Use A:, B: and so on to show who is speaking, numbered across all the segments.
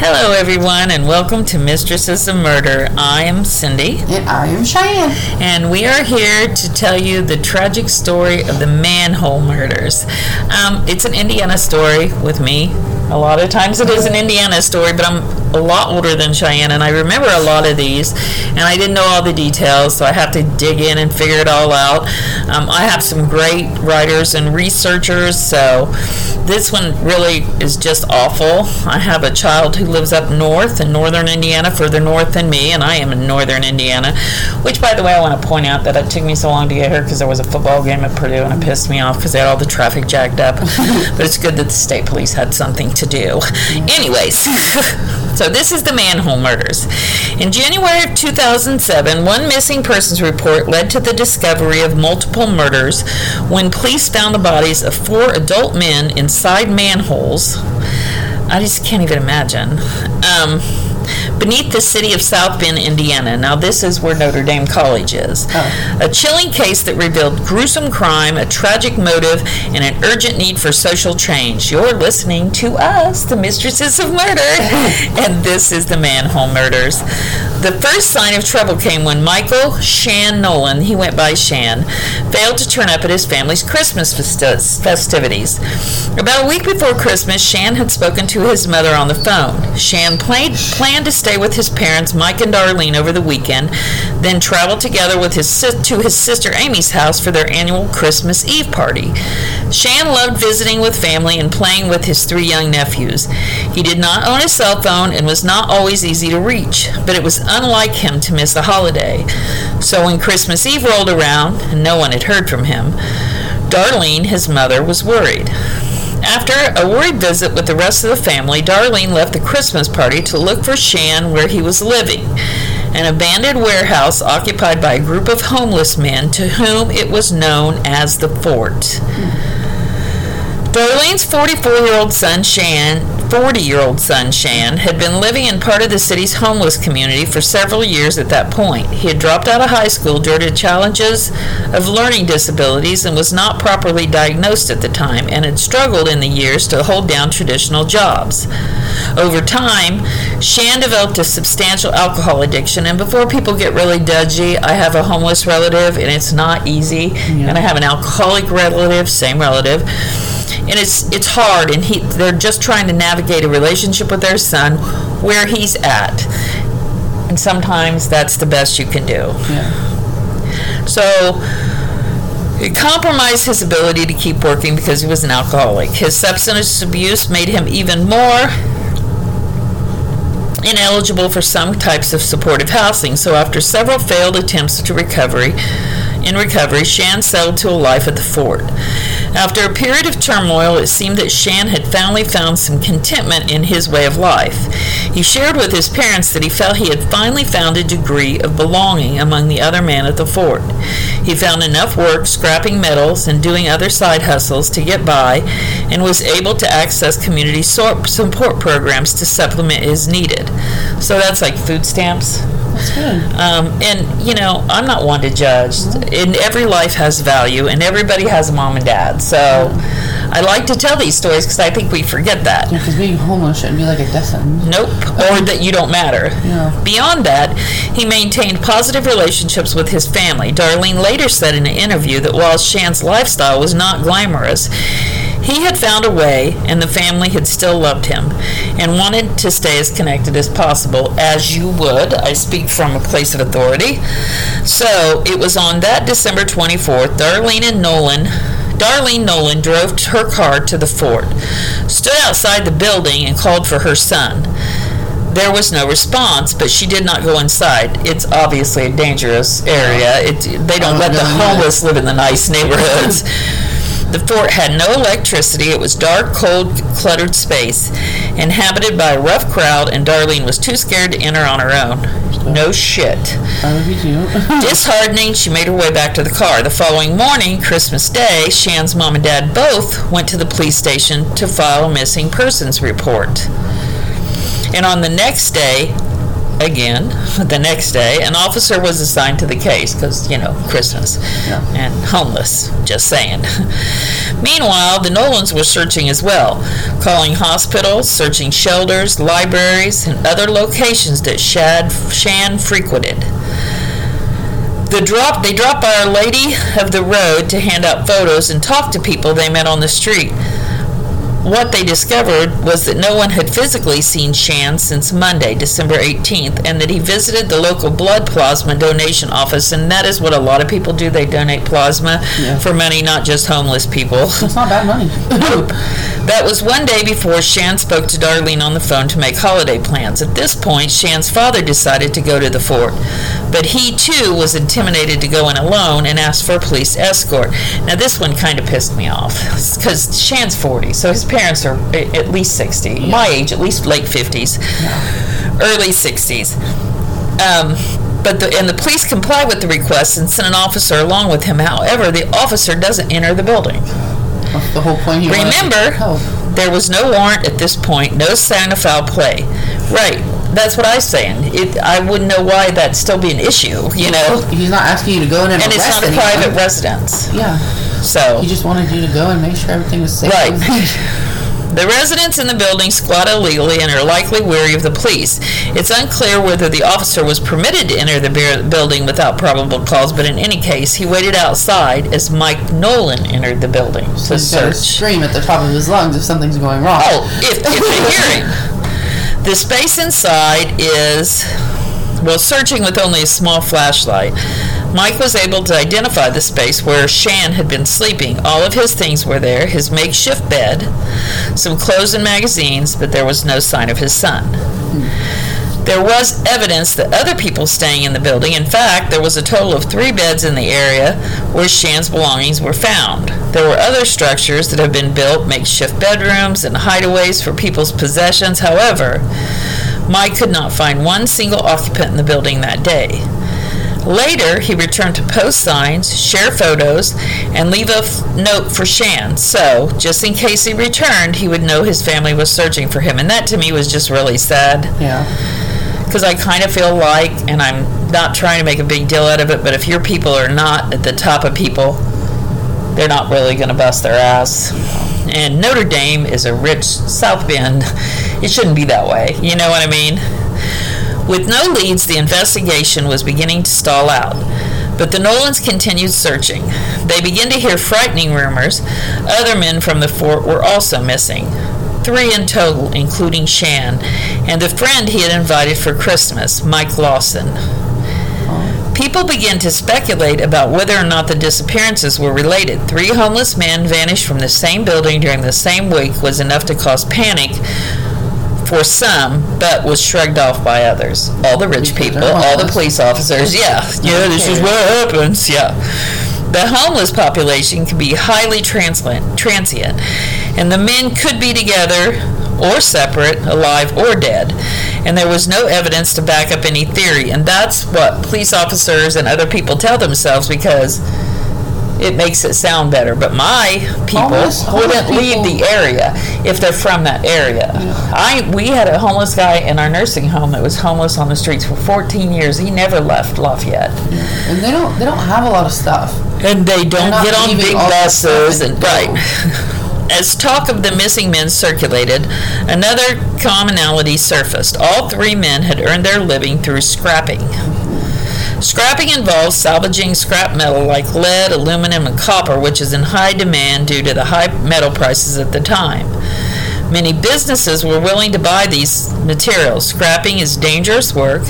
A: Hello, everyone, and welcome to Mistresses of Murder. I am Cindy,
B: And I am Cheyenne.
A: and we are here to tell you the tragic story of the manhole murders. Um, it's an Indiana story with me. A lot of times it is an Indiana story, but I'm a lot older than Cheyenne, and I remember a lot of these, and I didn't know all the details, so I have to dig in and figure it all out. Um, I have some great writers and researchers, so this one really is just awful. I have a child who lives up north in northern Indiana, further north than me, and I am in northern Indiana. Which, by the way, I want to point out that it took me so long to get here because there was a football game at Purdue, and it pissed me off because they had all the traffic jacked up. but it's good that the state police had something to do. Anyways, so this is the manhole murders. In January of 2007, one missing persons report led to the discovery of multiple murders when police found the bodies of four adult men inside manholes. I just can't even imagine. Um, beneath the city of South Bend, Indiana. Now, this is where Notre Dame College is. Oh. A chilling case that revealed gruesome crime, a tragic motive, and an urgent need for social change. You're listening to us, the Mistresses of Murder, and this is the Manhole Murders. The first sign of trouble came when Michael Shan Nolan, he went by Shan, failed to turn up at his family's Christmas festi- festivities. About a week before Christmas, Shan had spoken to his mother on the phone. Shan played, planned to stay with his parents, Mike and Darlene, over the weekend, then travel together with his to his sister Amy's house for their annual Christmas Eve party. Shan loved visiting with family and playing with his three young nephews. He did not own a cell phone and was not always easy to reach, but it was unlike him to miss a holiday. So when Christmas Eve rolled around and no one had heard from him, Darlene, his mother, was worried. After a worried visit with the rest of the family, Darlene left the Christmas party to look for Shan where he was living, an abandoned warehouse occupied by a group of homeless men to whom it was known as the Fort. Darlene's 44-year-old son Shan, 40-year-old son Shan, had been living in part of the city's homeless community for several years at that point. He had dropped out of high school due to challenges of learning disabilities and was not properly diagnosed at the time and had struggled in the years to hold down traditional jobs. Over time, Shan developed a substantial alcohol addiction, and before people get really dudgy, I have a homeless relative, and it's not easy, and I have an alcoholic relative, same relative and it's it's hard and he they're just trying to navigate a relationship with their son where he's at and sometimes that's the best you can do
B: Yeah.
A: so it compromised his ability to keep working because he was an alcoholic his substance abuse made him even more ineligible for some types of supportive housing so after several failed attempts to recovery in recovery, Shan settled to a life at the fort. After a period of turmoil, it seemed that Shan had finally found some contentment in his way of life. He shared with his parents that he felt he had finally found a degree of belonging among the other men at the fort. He found enough work scrapping metals and doing other side hustles to get by and was able to access community support programs to supplement as needed. So that's like food stamps.
B: That's good.
A: Um, and you know, I'm not one to judge. And every life has value, and everybody has a mom and dad. So I like to tell these stories because I think we forget that.
B: Yeah, because being homeless shouldn't be like a death sentence.
A: Nope, or that you don't matter.
B: Yeah.
A: Beyond that, he maintained positive relationships with his family. Darlene later said in an interview that while Shan's lifestyle was not glamorous, he had found a way, and the family had still loved him and wanted to stay as connected as possible, as you would. I speak from a place of authority. So it was on that December 24th, Darlene and Nolan Darlene Nolan drove her car to the fort, stood outside the building, and called for her son. There was no response, but she did not go inside. It's obviously a dangerous area. It, they don't
B: Oh,
A: let the
B: no.
A: homeless live in the nice neighborhoods. The fort had no electricity. It was dark, cold, cluttered space, inhabited by a rough crowd, and Darlene was too scared to enter on her own. No shit.
B: I be too.
A: Disheartening, she made her way back to the car. The following morning, Christmas Day, Shan's mom and dad both went to the police station to file a missing persons report. And on the next day, again the next day. An officer was assigned to the case because, you know, Christmas
B: Yeah.
A: and homeless. Just saying. Meanwhile, the Nolans were searching as well, calling hospitals, searching shelters, libraries, and other locations that Shad, Shan frequented. The drop, they dropped by Our Lady of the Road to hand out photos and talk to people they met on the street. What they discovered was that no one had physically seen Shan since Monday, December 18th, and that he visited the local blood plasma donation office, and that is what a lot of people do. They donate plasma
B: Yeah.
A: for money, not just homeless people.
B: It's not bad money.
A: That was one day before Shan spoke to Darlene on the phone to make holiday plans. At this point, Shan's father decided to go to the fort, but he too was intimidated to go in alone and asked for a police escort. Now, this one kind of pissed me off because Shan's 40, so his parents are a- at least 60, my age, at least late 50s, early 60s. Um, but the, and the police comply with the request and send an officer along with him. However, the officer doesn't enter the building.
B: That's the whole point. He wanted to
A: Remember, there was no warrant at this point, no sign of foul play. Right. That's what I was saying. It, I wouldn't know why that'd still be an issue, you know?
B: He's not asking you to go in and,
A: And it's
B: arrest
A: not a
B: anyone.
A: private residence.
B: Yeah.
A: So,
B: He just wanted you to go and make sure everything was safe.
A: Right. the residents in the building squat illegally and are likely wary of the police. It's unclear whether the officer was permitted to enter the building without probable cause, but in any case, he waited outside as Mike Nolan entered the building to
B: He's to
A: search.
B: scream at the top of his lungs if something's going wrong.
A: Oh, if, if they hear him. The space inside is, well, searching with only a small flashlight. Mike was able to identify the space where Shan had been sleeping. All of his things were there his makeshift bed, some clothes and magazines, but there was no sign of his son. There was evidence that other people staying in the building, in fact, there was a total of three beds in the area where Shan's belongings were found. There were other structures that have been built, makeshift bedrooms and hideaways for people's possessions. However, Mike could not find one single occupant in the building that day. Later, he returned to post signs, share photos, and leave a f- note for Shan. So, just in case he returned, he would know his family was searching for him. And that to me was just really sad
B: Yeah.
A: because I kind of feel like, and I'm not trying to make a big deal out of it, but if your people are not at the top of people, they're not really going to bust their ass. And Notre Dame is a rich South Bend. It shouldn't be that way. You know what I mean? With no leads, the investigation was beginning to stall out. But the Nolans continued searching. They began to hear frightening rumors. Other men from the fort were also missing. Three in total, including Shan, and the friend he had invited for Christmas, Mike Lawson. People began to speculate about whether or not the disappearances were related. Three homeless men vanished from the same building during the same week was enough to cause panic for some, but was shrugged off by others. All the rich people, all the police officers, yeah, yeah, this is what happens, yeah. The homeless population can be highly transient, transient, and the men could be together or separate, alive or dead. And there was no evidence to back up any theory, and that's what police officers and other people tell themselves because it makes it sound better. But my people
B: Homeless- homeless
A: wouldn't leave
B: people-
A: the area if they're from that area. I we had a homeless guy in our nursing home that was homeless on the streets for 14 years. He never left Lafayette.
B: And they don't they don't have a lot of stuff.
A: And they don't get on big buses and
B: and
A: right. As talk of the missing men circulated, another commonality surfaced. All three men had earned their living through scrapping. Scrapping involves salvaging scrap metal like lead, aluminum, and copper, which is in high demand due to the high metal prices at the time. Many businesses were willing to buy these materials. Scrapping is dangerous work,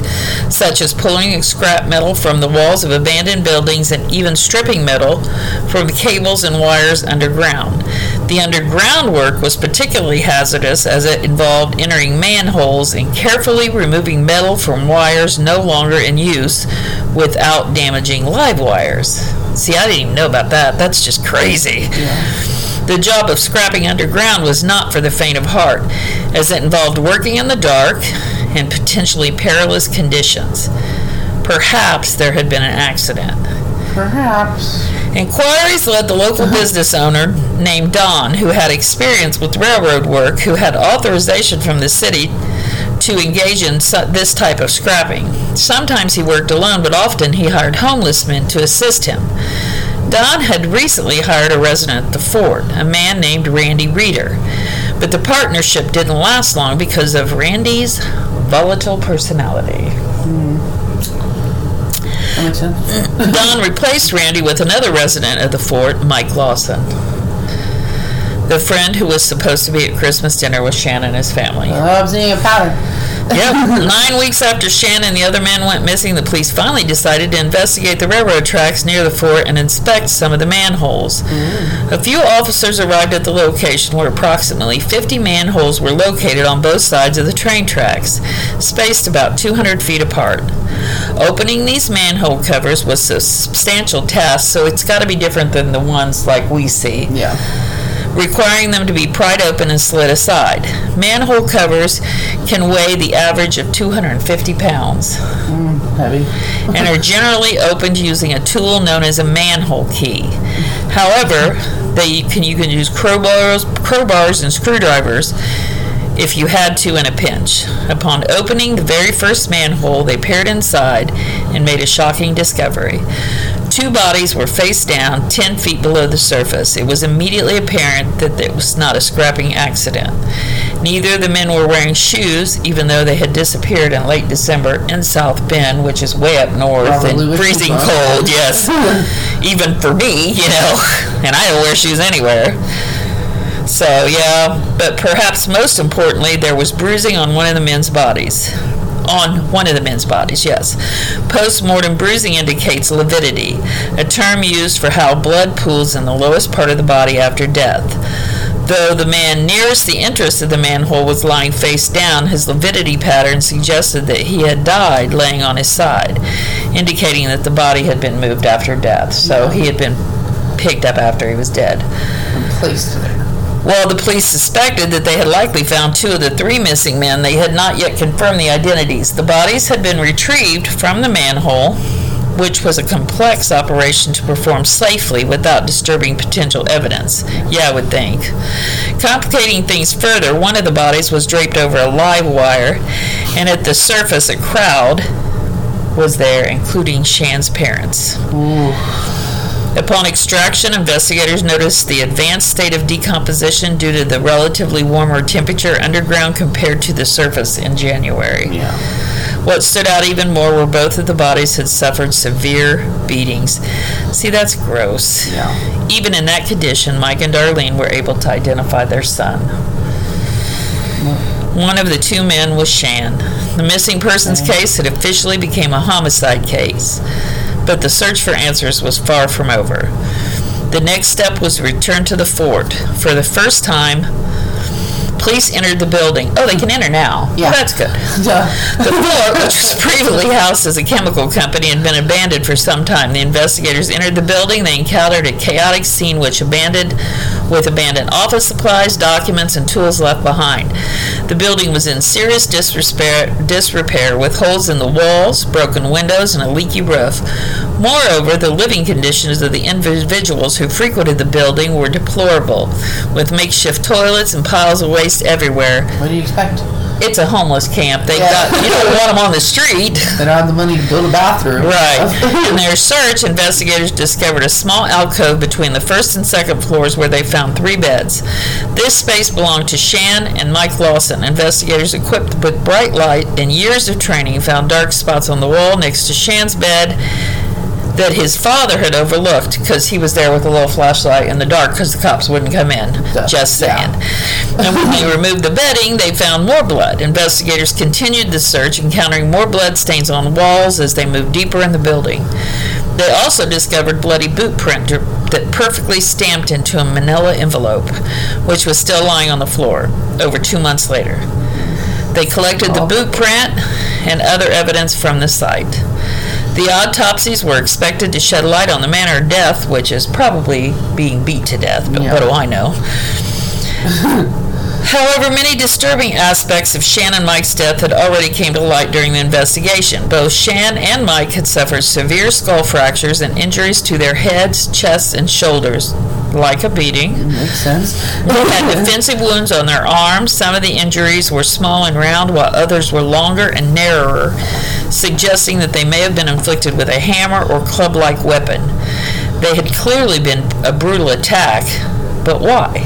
A: such as pulling scrap metal from the walls of abandoned buildings and even stripping metal from the cables and wires underground. The underground work was particularly hazardous as it involved entering manholes and carefully removing metal from wires no longer in use without damaging live wires. See, I didn't even know about that. That's just crazy. The job of scrapping underground was not for the faint of heart, as it involved working in the dark and potentially perilous conditions. Perhaps there had been an accident.
B: Perhaps.
A: Inquiries led the local business owner named Don, who had experience with railroad work, who had authorization from the city to engage in su- this type of scrapping. Sometimes he worked alone, but often he hired homeless men to assist him. Don had recently hired a resident at the fort, a man named Randy Reeder, but the partnership didn't last long because of Randy's volatile personality.
B: Sense.
A: Don replaced Randy with another resident at the fort, Mike Lawson, the friend who was supposed to be at Christmas dinner with Shannon and his family.
B: I'm seeing a pattern.
A: Yep. Nine weeks after Shannon and the other men went missing, the police finally decided to investigate the railroad tracks near the fort and inspect some of the manholes. Mm. A few officers arrived at the location where approximately 50 manholes were located on both sides of the train tracks, spaced about 200 feet apart. Opening these manhole covers was a substantial task, so it's got to be different than the ones like we see
B: Yeah.
A: Requiring them to be pried open and slid aside. Manhole covers can weigh the average of 250 pounds mm,
B: Heavy.
A: and are generally opened using a tool known as a manhole key. However, they can you can use crowbars, crowbars and screwdrivers if you had to in a pinch. Upon opening the very first manhole, they peered inside and made a shocking discovery. Two bodies were face down, 10 feet below the surface. It was immediately apparent that it was not a scrapping accident. Neither of the men were wearing shoes, even though they had disappeared in late December in South Bend, which is way up north and freezing cold, yes. even for me, you know, and I don't wear shoes anywhere. So, yeah, but perhaps most importantly, there was bruising on one of the men's bodies. On one of the men's bodies, yes. Post mortem bruising indicates lividity, a term used for how blood pools in the lowest part of the body after death. Though the man nearest the entrance of the manhole was lying face down, his lividity pattern suggested that he had died laying on his side, indicating that the body had been moved after death. So he had been picked up after he was dead.
B: And placed there.
A: Well, the police suspected that they had likely found two of the three missing men. They had not yet confirmed the identities. The bodies had been retrieved from the manhole, which was a complex operation to perform safely without disturbing potential evidence. Yeah, I would think. Complicating things further, one of the bodies was draped over a live wire, and at the surface, a crowd was there, including Shan's parents.
B: Ooh.
A: Upon extraction, investigators noticed the advanced state of decomposition due to the relatively warmer temperature underground compared to the surface in January.
B: Yeah.
A: What stood out even more were both of the bodies had suffered severe beatings. See, that's gross.
B: Yeah.
A: Even in that condition, Mike and Darlene were able to identify their son. One of the two men was Shan. The missing persons oh. case had officially became a homicide case, but the search for answers was far from over. The next step was to return to the fort. For the first time, police entered the building. Oh, they can enter now.
B: Yeah.
A: That's good.
B: Yeah.
A: The fort, which was previously housed as a chemical company, had been abandoned for some time. The investigators entered the building. They encountered a chaotic scene which abandoned with abandoned office supplies, documents, and tools left behind. The building was in serious disrepair, disrepair with holes in the walls, broken windows, and a leaky roof. Moreover, the living conditions of the individuals who frequented the building were deplorable, with makeshift toilets and piles of waste everywhere.
B: What do you expect?
A: It's a homeless camp. They
B: Yeah.
A: got you don't want them on the street.
B: They don't have the money to build a bathroom.
A: Right. In their search, investigators discovered a small alcove between the first and second floors where they found three beds. This space belonged to Shan and Mike Lawson. Investigators equipped with bright light and years of training found dark spots on the wall next to Shan's bed that his father had overlooked because he was there with a little flashlight in the dark because the cops wouldn't come in. Just
B: Yeah.
A: saying. and when they removed the bedding, they found more blood. Investigators continued the search, encountering more blood stains on walls as they moved deeper in the building. They also discovered bloody boot print that perfectly stamped into a manila envelope, which was still lying on the floor over two months later. They collected the boot print and other evidence from the site. The autopsies were expected to shed light on the manner of death, which is probably being beat to death, but
B: Yeah.
A: what do I know? However, many disturbing aspects of Shan and Mike's death had already came to light during the investigation. Both Shan and Mike had suffered severe skull fractures and injuries to their heads, chests, and shoulders like a beating.
B: Makes sense.
A: They had defensive wounds on their arms. Some of the injuries were small and round, while others were longer and narrower, suggesting that they may have been inflicted with a hammer or club like weapon. They had clearly been a brutal attack, but why?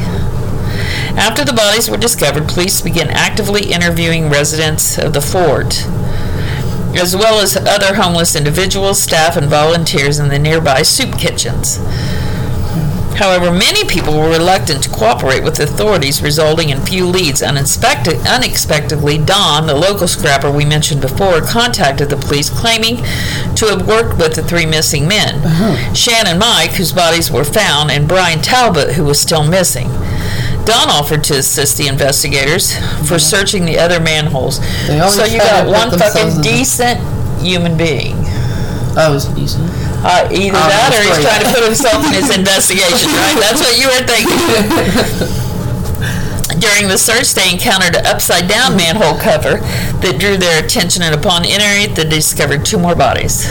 A: After the bodies were discovered, police began actively interviewing residents of the fort, as well as other homeless individuals, staff, and volunteers in the nearby soup kitchens. However, many people were reluctant to cooperate with authorities, resulting in few leads. Unexpectedly, Don, the local scrapper we mentioned before, contacted the police claiming to have worked with the three missing men Shannon Mike, whose bodies were found, and Brian Talbot, who was still missing. Don offered to assist the investigators for searching the other manholes. So you got one fucking decent human being.
B: Oh, is it decent?
A: Uh, either
B: Oh,
A: that or he's trying to put himself in his investigation, right? That's what you were thinking. During the search, they encountered an upside down manhole cover that drew their attention, and upon entering it, they discovered two more bodies.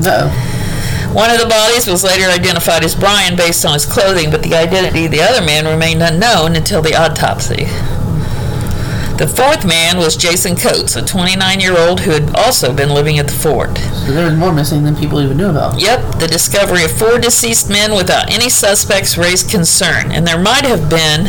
B: No.
A: One of the bodies was later identified as Brian based on his clothing, but the identity of the other man remained unknown until the autopsy. The fourth man was Jason Coates, a 29 year old who had also been living at the fort.
B: So there was more missing than people even knew about.
A: Yep, the discovery of four deceased men without any suspects raised concern, and there might have been,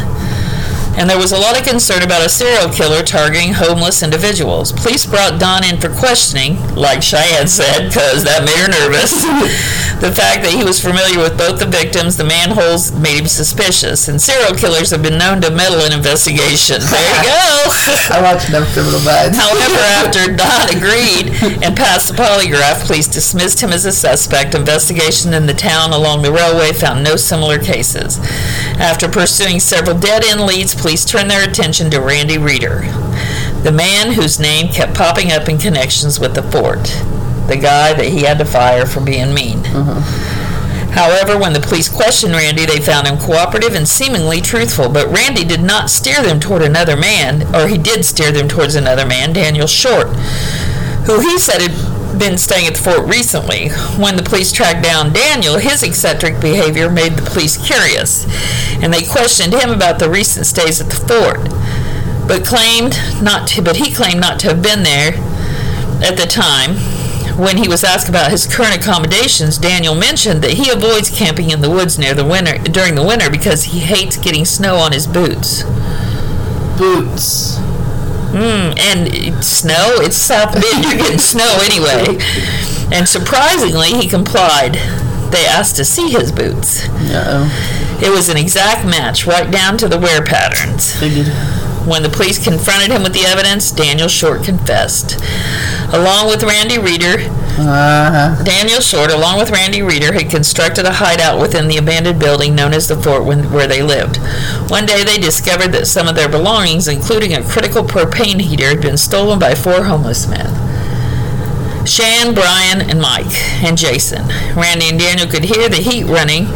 A: and there was a lot of concern about a serial killer targeting homeless individuals. Police brought Don in for questioning, like Cheyenne said, because that made her nervous. the fact that he was familiar with both the victims, the manholes, made him suspicious, and serial killers have been known to meddle in investigations. There you go.
B: I watched enough Criminal Minds.
A: However, after Don agreed and passed the polygraph, police dismissed him as a suspect. Investigation in the town along the railway found no similar cases. After pursuing several dead end leads, police turned their attention to Randy Reeder, the man whose name kept popping up in connections with the fort, the guy that he had to fire for being mean. Mm-hmm. However, when the police questioned Randy, they found him cooperative and seemingly truthful. But Randy did not steer them toward another man, or he did steer them towards another man, Daniel Short, who he said had been staying at the fort recently. When the police tracked down Daniel, his eccentric behavior made the police curious, and they questioned him about the recent stays at the fort. But claimed not to, but he claimed not to have been there at the time. When he was asked about his current accommodations, Daniel mentioned that he avoids camping in the woods near the winter during the winter because he hates getting snow on his boots.
B: Boots.
A: Mm, and snow, it's South Bend, you're getting snow anyway. And surprisingly, he complied. They asked to see his boots.
B: Uh-oh.
A: It was an exact match, right down to the wear patterns.
B: Figured.
A: When the police confronted him with the evidence, Daniel Short confessed. Along with Randy Reeder,
B: Uh-huh.
A: Daniel Short, along with Randy Reeder, had constructed a hideout within the abandoned building known as the fort when, where they lived. One day they discovered that some of their belongings, including a critical propane heater, had been stolen by four homeless men. Shan, Brian, and Mike, and Jason. Randy and Daniel could hear the heat running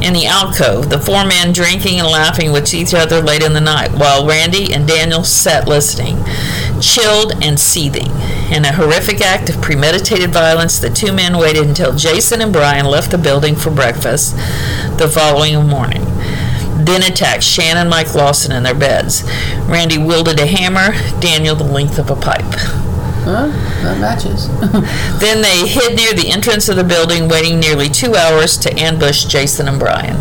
A: in the alcove, the four men drinking and laughing with each other late in the night, while Randy and Daniel sat listening, chilled and seething. In a horrific act of premeditated violence, the two men waited until Jason and Brian left the building for breakfast the following morning. Then attacked Shannon and Mike Lawson in their beds. Randy wielded a hammer, Daniel the length of a pipe.
B: Huh? That matches.
A: Then they hid near the entrance of the building, waiting nearly two hours to ambush Jason and Brian.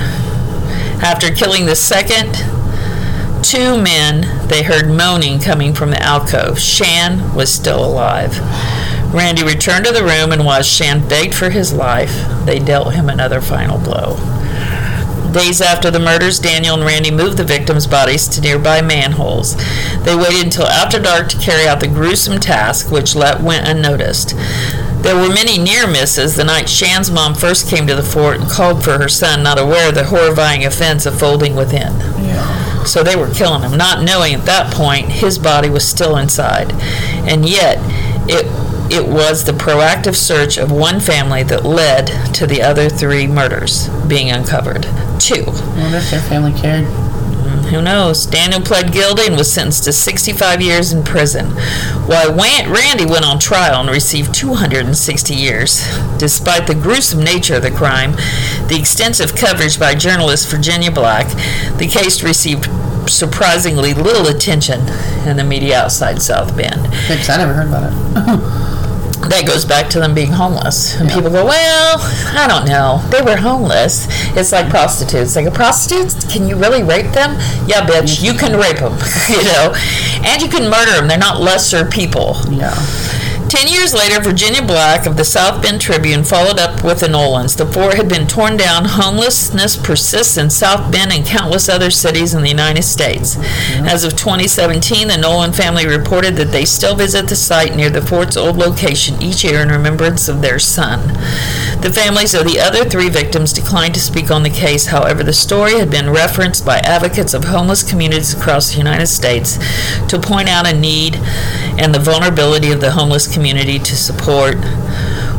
A: After killing the second two men, they heard moaning coming from the alcove. Shan was still alive. Randy returned to the room, and while Shan begged for his life, they dealt him another final blow. Days after the murders, Daniel and Randy moved the victims' bodies to nearby manholes. They waited until after dark to carry out the gruesome task, which let, went unnoticed. There were many near misses the night Shan's mom first came to the fort and called for her son, not aware of the horrifying offense of folding within.
B: yeah.
A: So they were killing him, not knowing at that point his body was still inside. And yet, it it was the proactive search of one family that led to the other three murders being uncovered. Two.
B: Wonder if their family cared.
A: Who knows? Daniel pled guilty and was sentenced to 65 years in prison, while Randy went on trial and received 260 years. Despite the gruesome nature of the crime, the extensive coverage by journalist Virginia Black, the case received surprisingly little attention in the media outside South Bend.
B: I never heard about it.
A: That goes back to them being homeless. And
B: Yeah.
A: people go, well, I don't know. They were homeless. It's like prostitutes. Like a prostitute, can you really rape them? Yeah, bitch, you can rape them, you know. And you can murder them. They're not lesser people.
B: yeah.
A: Ten years later, Virginia Black of the South Bend Tribune followed up with the Nolans. The fort had been torn down. Homelessness persists in South Bend and countless other cities in the United States. As of 2017, the Nolan family reported that they still visit the site near the fort's old location each year in remembrance of their son. The families of the other three victims declined to speak on the case. However, the story had been referenced by advocates of homeless communities across the United States to point out a need and the vulnerability of the homeless community to support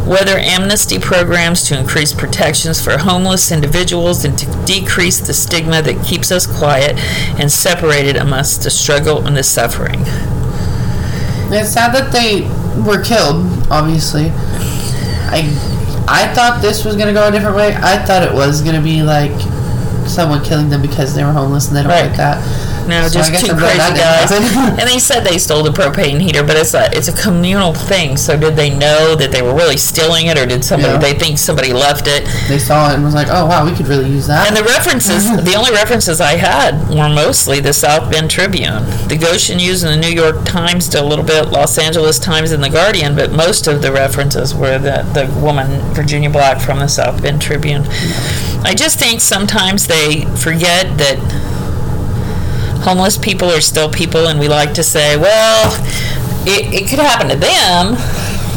A: whether amnesty programs to increase protections for homeless individuals and to decrease the stigma that keeps us quiet and separated amongst the struggle and the suffering.
B: It's sad that they were killed, obviously. I I thought this was gonna go a different way. I thought it was gonna be like someone killing them because they were homeless and they don't
A: Right.
B: like that.
A: No,
B: So
A: just two crazy guys. and they said they stole the propane heater, but it's a it's a communal thing. So did they know that they were really stealing it, or did somebody
B: Yeah.
A: they think somebody left it?
B: They saw it and was like, "Oh wow, we could really use that."
A: And the references, the only references I had were mostly the South Bend Tribune, the Goshen News, and the New York Times, to a little bit Los Angeles Times and the Guardian, but most of the references were the, the woman, Virginia Black, from the South Bend Tribune. I just think sometimes they forget that homeless people are still people, and we like to say, well, it, it could happen to them,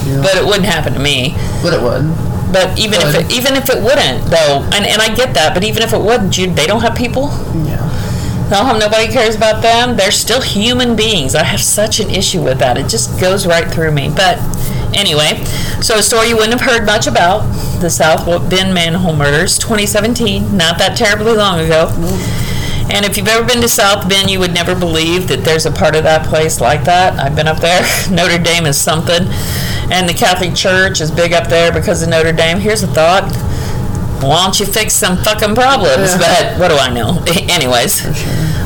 B: Yeah.
A: but it wouldn't happen to me.
B: but it would.
A: But even if it, even if it wouldn't, though, and, and I get that, but even if it wouldn't, you, they don't have people.
B: Yeah.
A: They don't have nobody cares about them. They're still human beings. I have such an issue with that. It just goes right through me. But anyway, so a story you wouldn't have heard much about: the South Bend manhole murders, 2017. Not that terribly long ago. And if you've ever been to South Bend, you would never believe that there's a part of that place like that. I've been up there. Notre Dame is something. And the Catholic Church is big up there because of Notre Dame. Here's a thought. Why don't you fix some fucking problems? But what do I know? Anyways,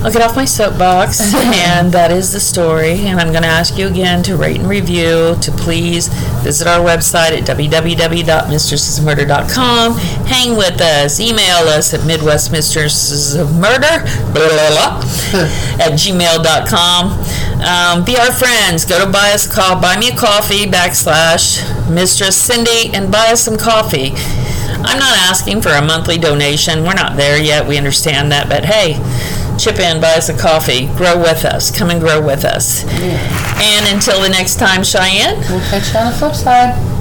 A: I'll get off my soapbox. and that is the story. And I'm going to ask you again to rate and review, to please visit our website at www.mistressesofmurder.com. Hang with us. Email us at midwestmistressesofmurder blah, blah, blah, at gmail.com. Um, be our friends. Go to buy us a call, buy me a coffee backslash Mistress Cindy and buy us some coffee. I'm not asking for a monthly donation. We're not there yet. We understand that. But hey, chip in, buy us a coffee, grow with us. Come and grow with us. And until the next time, Cheyenne.
B: We'll catch you on the flip side.